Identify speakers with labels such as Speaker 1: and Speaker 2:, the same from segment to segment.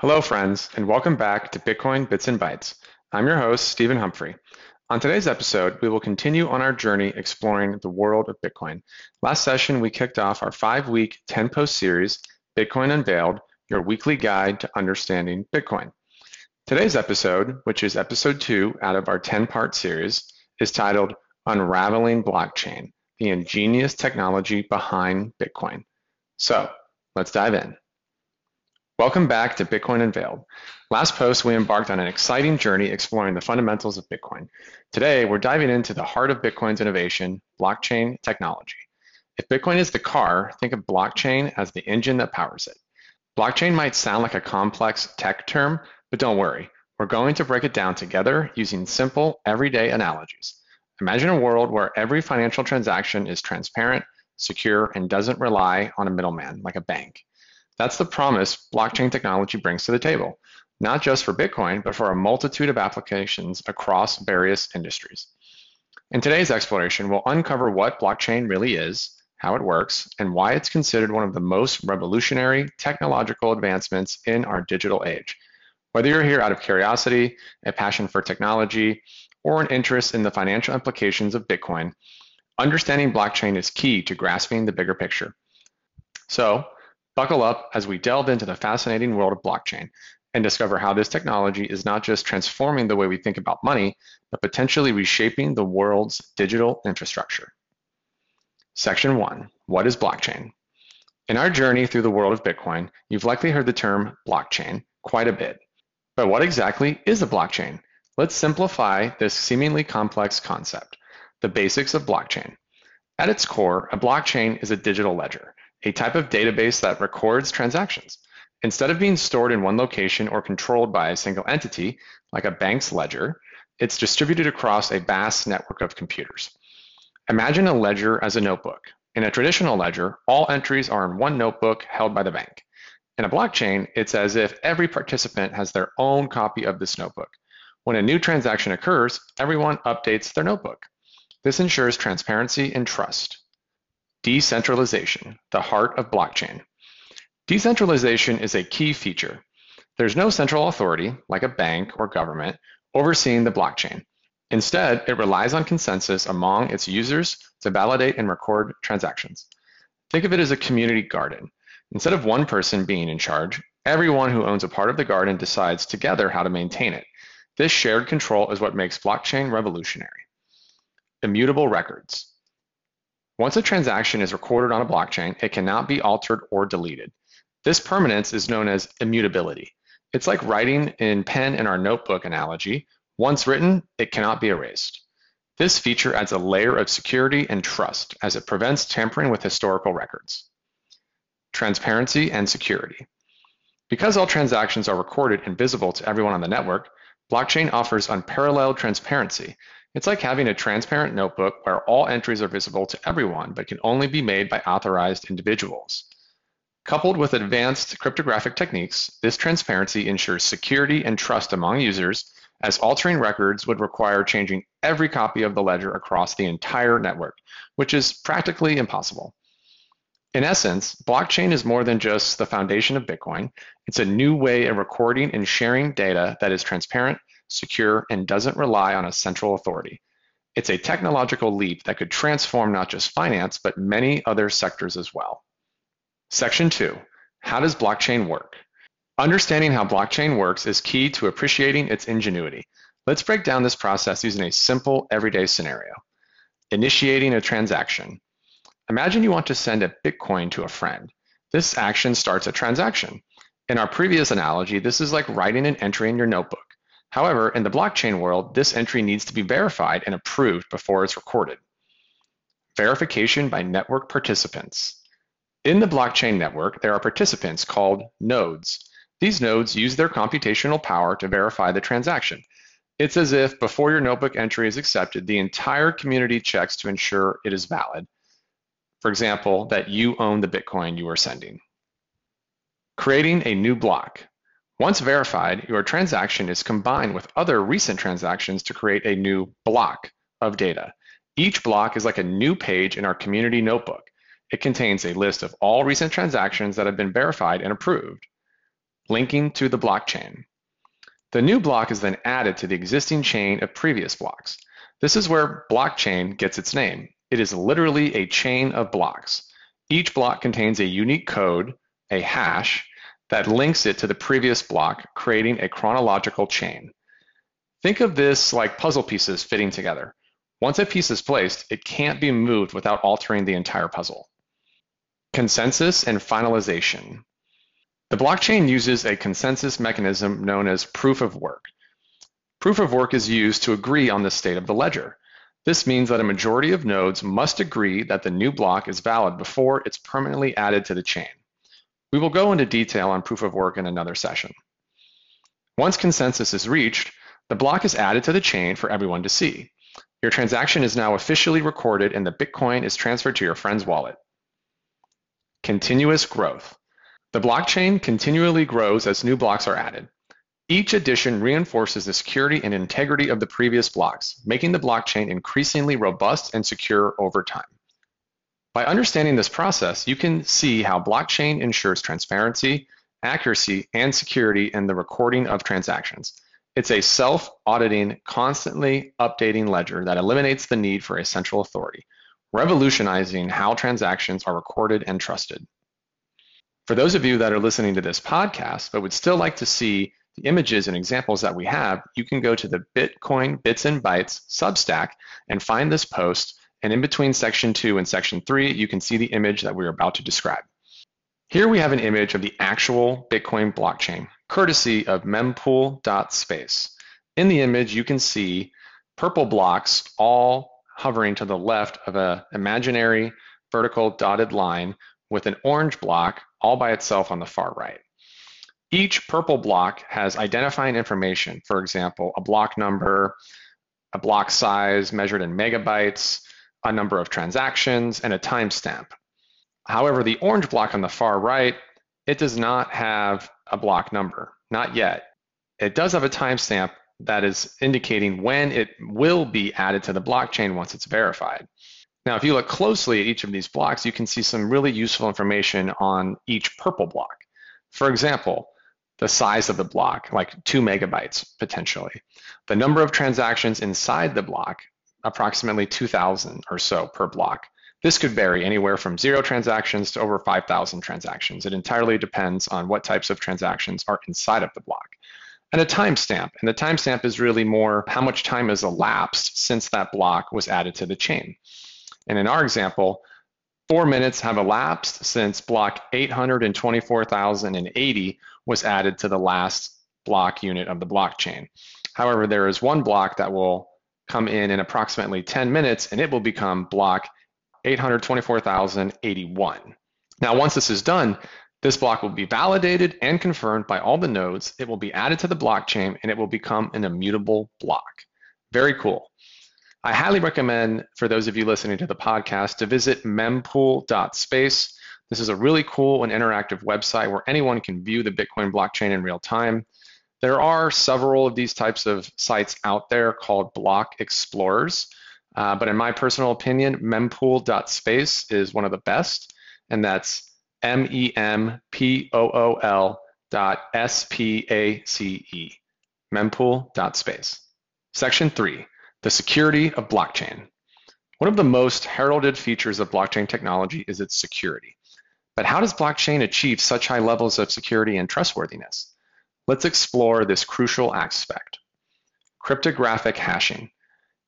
Speaker 1: Hello, friends, and welcome back to Bitcoin Bits and Bytes. I'm your host, Stephen Humphrey. On today's episode, we will continue on our journey exploring the world of Bitcoin. Last session, we kicked off our five week, 10 post series, Bitcoin Unveiled, your weekly guide to understanding Bitcoin. Today's episode, which is episode two out of our 10 part series, is titled Unraveling Blockchain, the ingenious technology behind Bitcoin. So let's dive in. Welcome back to Bitcoin Unveiled. Last post, we embarked on an exciting journey exploring the fundamentals of Bitcoin. Today, we're diving into the heart of Bitcoin's innovation, blockchain technology. If Bitcoin is the car, think of blockchain as the engine that powers it. Blockchain might sound like a complex tech term, but don't worry. We're going to break it down together using simple, everyday analogies. Imagine a world where every financial transaction is transparent, secure, and doesn't rely on a middleman like a bank. That's the promise blockchain technology brings to the table, not just for Bitcoin, but for a multitude of applications across various industries. In today's exploration, we'll uncover what blockchain really is, how it works, and why it's considered one of the most revolutionary technological advancements in our digital age. Whether you're here out of curiosity, a passion for technology, or an interest in the financial implications of Bitcoin, understanding blockchain is key to grasping the bigger picture. So, Buckle up as we delve into the fascinating world of blockchain and discover how this technology is not just transforming the way we think about money, but potentially reshaping the world's digital infrastructure. Section 1 What is blockchain? In our journey through the world of Bitcoin, you've likely heard the term blockchain quite a bit. But what exactly is a blockchain? Let's simplify this seemingly complex concept the basics of blockchain. At its core, a blockchain is a digital ledger a type of database that records transactions. Instead of being stored in one location or controlled by a single entity, like a bank's ledger, it's distributed across a vast network of computers. Imagine a ledger as a notebook. In a traditional ledger, all entries are in one notebook held by the bank. In a blockchain, it's as if every participant has their own copy of this notebook. When a new transaction occurs, everyone updates their notebook. This ensures transparency and trust. Decentralization, the heart of blockchain. Decentralization is a key feature. There's no central authority, like a bank or government, overseeing the blockchain. Instead, it relies on consensus among its users to validate and record transactions. Think of it as a community garden. Instead of one person being in charge, everyone who owns a part of the garden decides together how to maintain it. This shared control is what makes blockchain revolutionary. Immutable records. Once a transaction is recorded on a blockchain, it cannot be altered or deleted. This permanence is known as immutability. It's like writing in pen in our notebook analogy. Once written, it cannot be erased. This feature adds a layer of security and trust as it prevents tampering with historical records. Transparency and security. Because all transactions are recorded and visible to everyone on the network, blockchain offers unparalleled transparency it's like having a transparent notebook where all entries are visible to everyone but can only be made by authorized individuals. Coupled with advanced cryptographic techniques, this transparency ensures security and trust among users, as altering records would require changing every copy of the ledger across the entire network, which is practically impossible. In essence, blockchain is more than just the foundation of Bitcoin. It's a new way of recording and sharing data that is transparent, secure, and doesn't rely on a central authority. It's a technological leap that could transform not just finance, but many other sectors as well. Section 2. How does blockchain work? Understanding how blockchain works is key to appreciating its ingenuity. Let's break down this process using a simple everyday scenario. Initiating a transaction. Imagine you want to send a Bitcoin to a friend. This action starts a transaction. In our previous analogy, this is like writing an entry in your notebook. However, in the blockchain world, this entry needs to be verified and approved before it's recorded. Verification by network participants. In the blockchain network, there are participants called nodes. These nodes use their computational power to verify the transaction. It's as if before your notebook entry is accepted, the entire community checks to ensure it is valid. For example, that you own the Bitcoin you are sending. Creating a new block. Once verified, your transaction is combined with other recent transactions to create a new block of data. Each block is like a new page in our community notebook. It contains a list of all recent transactions that have been verified and approved. linking to the blockchain. The new block is then added to the existing chain of previous blocks. This is where blockchain gets its name. It is literally a chain of blocks. Each block contains a unique code, a hash, that links it to the previous block, creating a chronological chain. Think of this like puzzle pieces fitting together. Once a piece is placed, it can't be moved without altering the entire puzzle. Consensus and finalization. The blockchain uses a consensus mechanism known as proof of work. Proof of work is used to agree on the state of the ledger. This means that a majority of nodes must agree that the new block is valid before it's permanently added to the chain. We will go into detail on proof of work in another session. Once consensus is reached, the block is added to the chain for everyone to see. Your transaction is now officially recorded and the Bitcoin is transferred to your friend's wallet. Continuous growth. The blockchain continually grows as new blocks are added. Each addition reinforces the security and integrity of the previous blocks, making the blockchain increasingly robust and secure over time. By understanding this process, you can see how blockchain ensures transparency, accuracy, and security in the recording of transactions. It's a self-auditing, constantly updating ledger that eliminates the need for a central authority, revolutionizing how transactions are recorded and trusted. For those of you that are listening to this podcast but would still like to see the images and examples that we have, you can go to the Bitcoin Bits and Bytes Substack and find this post. And in between section two and section three, you can see the image that we're about to describe. Here we have an image of the actual Bitcoin blockchain, courtesy of mempool.space. In the image, you can see purple blocks all hovering to the left of an imaginary vertical dotted line with an orange block all by itself on the far right. Each purple block has identifying information, for example, a block number, a block size measured in megabytes, a number of transactions, and a timestamp. However, the orange block on the far right, it does not have a block number, not yet. It does have a timestamp that is indicating when it will be added to the blockchain once it's verified. Now, if you look closely at each of these blocks, you can see some really useful information on each purple block. For example, the size of the block, like two megabytes potentially. The number of transactions inside the block, approximately 2,000 or so per block. This could vary anywhere from zero transactions to over 5,000 transactions. It entirely depends on what types of transactions are inside of the block. And a timestamp. And the timestamp is really more how much time has elapsed since that block was added to the chain. And in our example, four minutes have elapsed since block 824,080 was added to the last block unit of the blockchain. However, there is one block that will come in in approximately 10 minutes and it will become block 824,081. Now, once this is done, this block will be validated and confirmed by all the nodes. It will be added to the blockchain and it will become an immutable block. Very cool. I highly recommend for those of you listening to the podcast to visit mempool.space. This is a really cool and interactive website where anyone can view the Bitcoin blockchain in real time. There are several of these types of sites out there called block explorers. Uh, but in my personal opinion, mempool.space is one of the best, and that's M-E-M-P-O-O-L dot S-P-A-C-E, mempool.space. Section three, the security of blockchain. One of the most heralded features of blockchain technology is its security. But how does blockchain achieve such high levels of security and trustworthiness? Let's explore this crucial aspect. Cryptographic hashing.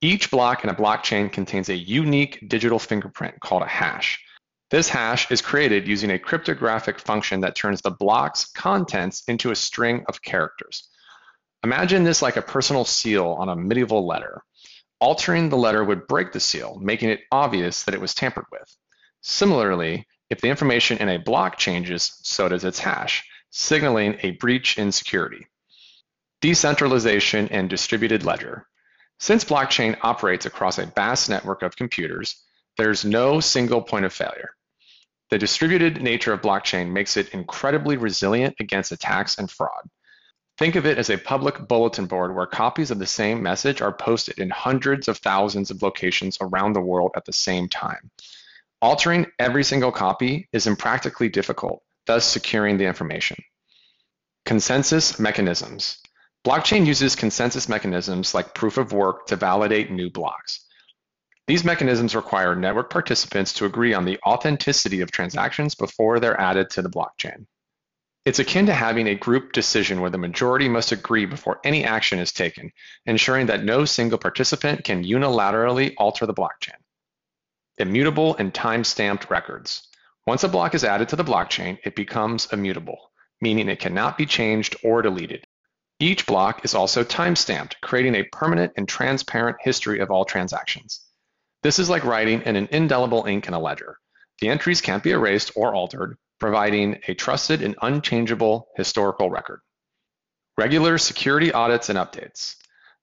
Speaker 1: Each block in a blockchain contains a unique digital fingerprint called a hash. This hash is created using a cryptographic function that turns the block's contents into a string of characters. Imagine this like a personal seal on a medieval letter. Altering the letter would break the seal, making it obvious that it was tampered with. Similarly, if the information in a block changes, so does its hash, signaling a breach in security. Decentralization and distributed ledger. Since blockchain operates across a vast network of computers, there's no single point of failure. The distributed nature of blockchain makes it incredibly resilient against attacks and fraud. Think of it as a public bulletin board where copies of the same message are posted in hundreds of thousands of locations around the world at the same time. Altering every single copy is impractically difficult, thus securing the information. Consensus mechanisms. Blockchain uses consensus mechanisms like proof of work to validate new blocks. These mechanisms require network participants to agree on the authenticity of transactions before they're added to the blockchain. It's akin to having a group decision where the majority must agree before any action is taken, ensuring that no single participant can unilaterally alter the blockchain. Immutable and time-stamped records. Once a block is added to the blockchain, it becomes immutable, meaning it cannot be changed or deleted. Each block is also time-stamped, creating a permanent and transparent history of all transactions. This is like writing in an indelible ink in a ledger. The entries can't be erased or altered, providing a trusted and unchangeable historical record. Regular security audits and updates.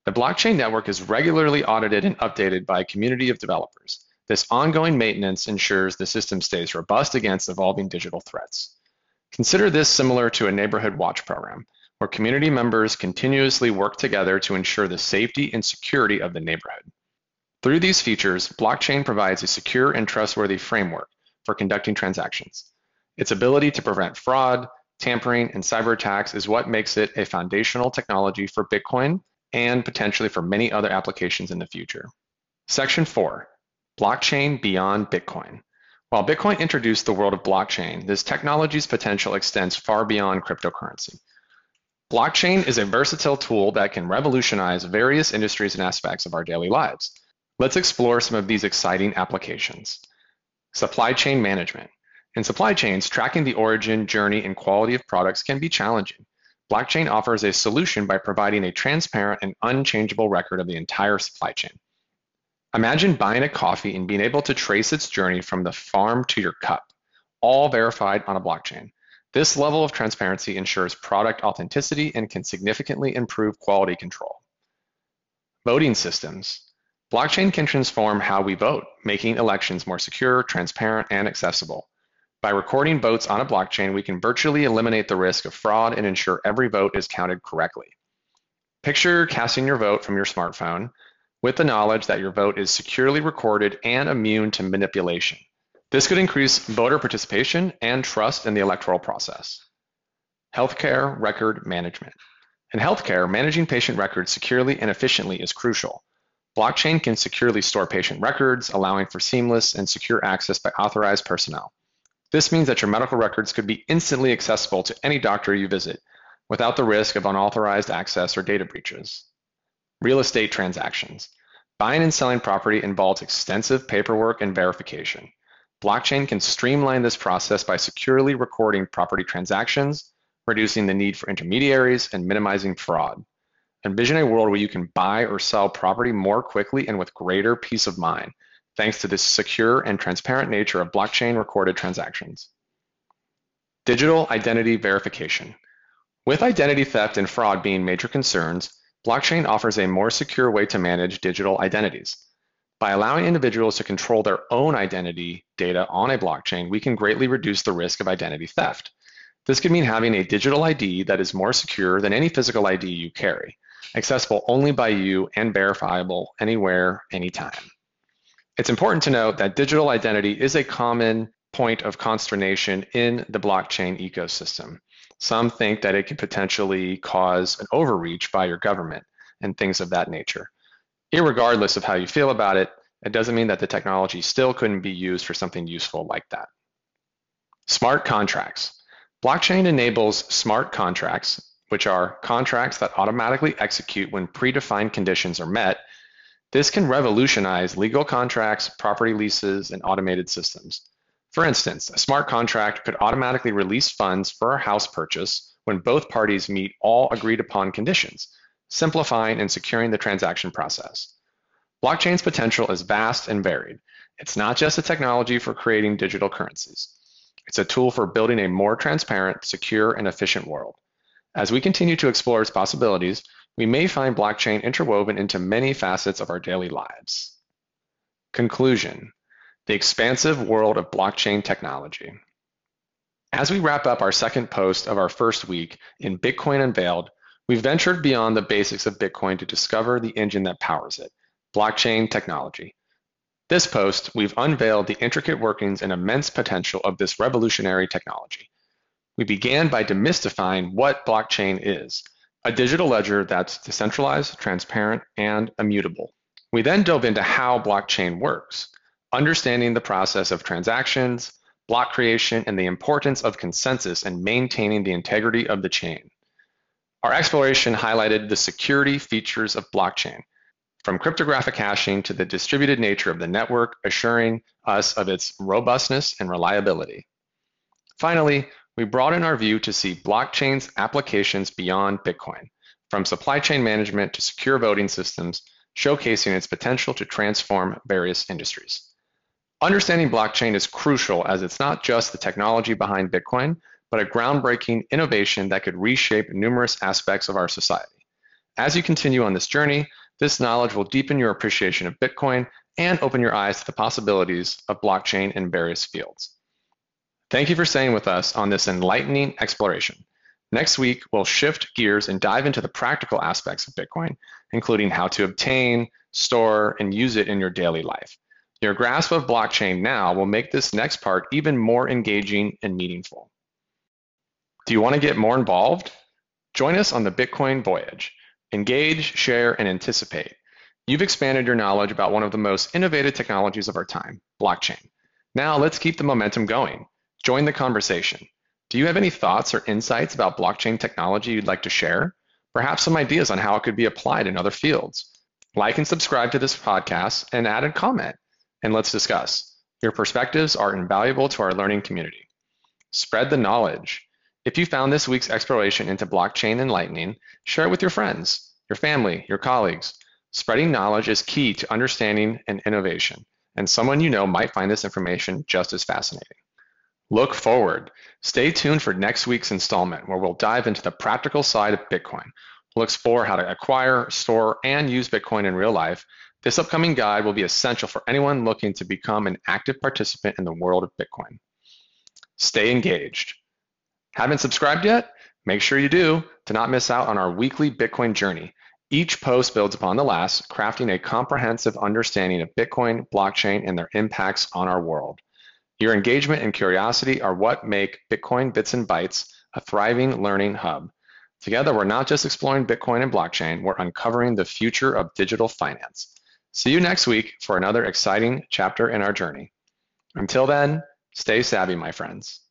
Speaker 1: The blockchain network is regularly audited and updated by a community of developers. This ongoing maintenance ensures the system stays robust against evolving digital threats. Consider this similar to a neighborhood watch program, where community members continuously work together to ensure the safety and security of the neighborhood. Through these features, blockchain provides a secure and trustworthy framework for conducting transactions. Its ability to prevent fraud, tampering, and cyber attacks is what makes it a foundational technology for Bitcoin and potentially for many other applications in the future. Section 4 Blockchain Beyond Bitcoin. While Bitcoin introduced the world of blockchain, this technology's potential extends far beyond cryptocurrency. Blockchain is a versatile tool that can revolutionize various industries and aspects of our daily lives. Let's explore some of these exciting applications. Supply chain management. In supply chains, tracking the origin, journey, and quality of products can be challenging. Blockchain offers a solution by providing a transparent and unchangeable record of the entire supply chain. Imagine buying a coffee and being able to trace its journey from the farm to your cup, all verified on a blockchain. This level of transparency ensures product authenticity and can significantly improve quality control. Voting systems. Blockchain can transform how we vote, making elections more secure, transparent, and accessible. By recording votes on a blockchain, we can virtually eliminate the risk of fraud and ensure every vote is counted correctly. Picture casting your vote from your smartphone with the knowledge that your vote is securely recorded and immune to manipulation. This could increase voter participation and trust in the electoral process. Healthcare record management. In healthcare, managing patient records securely and efficiently is crucial. Blockchain can securely store patient records, allowing for seamless and secure access by authorized personnel. This means that your medical records could be instantly accessible to any doctor you visit without the risk of unauthorized access or data breaches. Real estate transactions. Buying and selling property involves extensive paperwork and verification. Blockchain can streamline this process by securely recording property transactions, reducing the need for intermediaries, and minimizing fraud. Envision a world where you can buy or sell property more quickly and with greater peace of mind thanks to the secure and transparent nature of blockchain recorded transactions. Digital identity verification. With identity theft and fraud being major concerns, blockchain offers a more secure way to manage digital identities. By allowing individuals to control their own identity data on a blockchain, we can greatly reduce the risk of identity theft. This could mean having a digital ID that is more secure than any physical ID you carry, accessible only by you and verifiable anywhere, anytime. It's important to note that digital identity is a common point of consternation in the blockchain ecosystem. Some think that it could potentially cause an overreach by your government and things of that nature. Irregardless of how you feel about it, it doesn't mean that the technology still couldn't be used for something useful like that. Smart contracts. Blockchain enables smart contracts, which are contracts that automatically execute when predefined conditions are met this can revolutionize legal contracts, property leases, and automated systems. For instance, a smart contract could automatically release funds for a house purchase when both parties meet all agreed upon conditions, simplifying and securing the transaction process. Blockchain's potential is vast and varied. It's not just a technology for creating digital currencies. It's a tool for building a more transparent, secure, and efficient world. As we continue to explore its possibilities, we may find blockchain interwoven into many facets of our daily lives. Conclusion The expansive world of blockchain technology. As we wrap up our second post of our first week in Bitcoin Unveiled, we've ventured beyond the basics of Bitcoin to discover the engine that powers it blockchain technology. This post, we've unveiled the intricate workings and immense potential of this revolutionary technology. We began by demystifying what blockchain is, a digital ledger that's decentralized, transparent, and immutable. We then dove into how blockchain works, understanding the process of transactions, block creation, and the importance of consensus and maintaining the integrity of the chain. Our exploration highlighted the security features of blockchain, from cryptographic hashing to the distributed nature of the network, assuring us of its robustness and reliability. Finally, we broaden our view to see blockchain's applications beyond Bitcoin, from supply chain management to secure voting systems, showcasing its potential to transform various industries. Understanding blockchain is crucial as it's not just the technology behind Bitcoin, but a groundbreaking innovation that could reshape numerous aspects of our society. As you continue on this journey, this knowledge will deepen your appreciation of Bitcoin and open your eyes to the possibilities of blockchain in various fields. Thank you for staying with us on this enlightening exploration. Next week, we'll shift gears and dive into the practical aspects of Bitcoin, including how to obtain, store, and use it in your daily life. Your grasp of blockchain now will make this next part even more engaging and meaningful. Do you want to get more involved? Join us on the Bitcoin Voyage. Engage, share, and anticipate. You've expanded your knowledge about one of the most innovative technologies of our time, blockchain. Now let's keep the momentum going. Join the conversation. Do you have any thoughts or insights about blockchain technology you'd like to share? Perhaps some ideas on how it could be applied in other fields. Like and subscribe to this podcast and add a comment and let's discuss. Your perspectives are invaluable to our learning community. Spread the knowledge. If you found this week's exploration into blockchain enlightening, share it with your friends, your family, your colleagues. Spreading knowledge is key to understanding and innovation, and someone you know might find this information just as fascinating. Look forward. Stay tuned for next week's installment where we'll dive into the practical side of Bitcoin. We'll explore how to acquire, store, and use Bitcoin in real life this upcoming guide will be essential for anyone looking to become an active participant in the world of Bitcoin. Stay engaged. Haven't subscribed yet? Make sure you do to not miss out on our weekly Bitcoin journey. Each post builds upon the last, crafting a comprehensive understanding of Bitcoin, blockchain, and their impacts on our world. Your engagement and curiosity are what make Bitcoin Bits and Bytes a thriving learning hub. Together, we're not just exploring Bitcoin and blockchain, we're uncovering the future of digital finance. See you next week for another exciting chapter in our journey. Until then, stay savvy, my friends.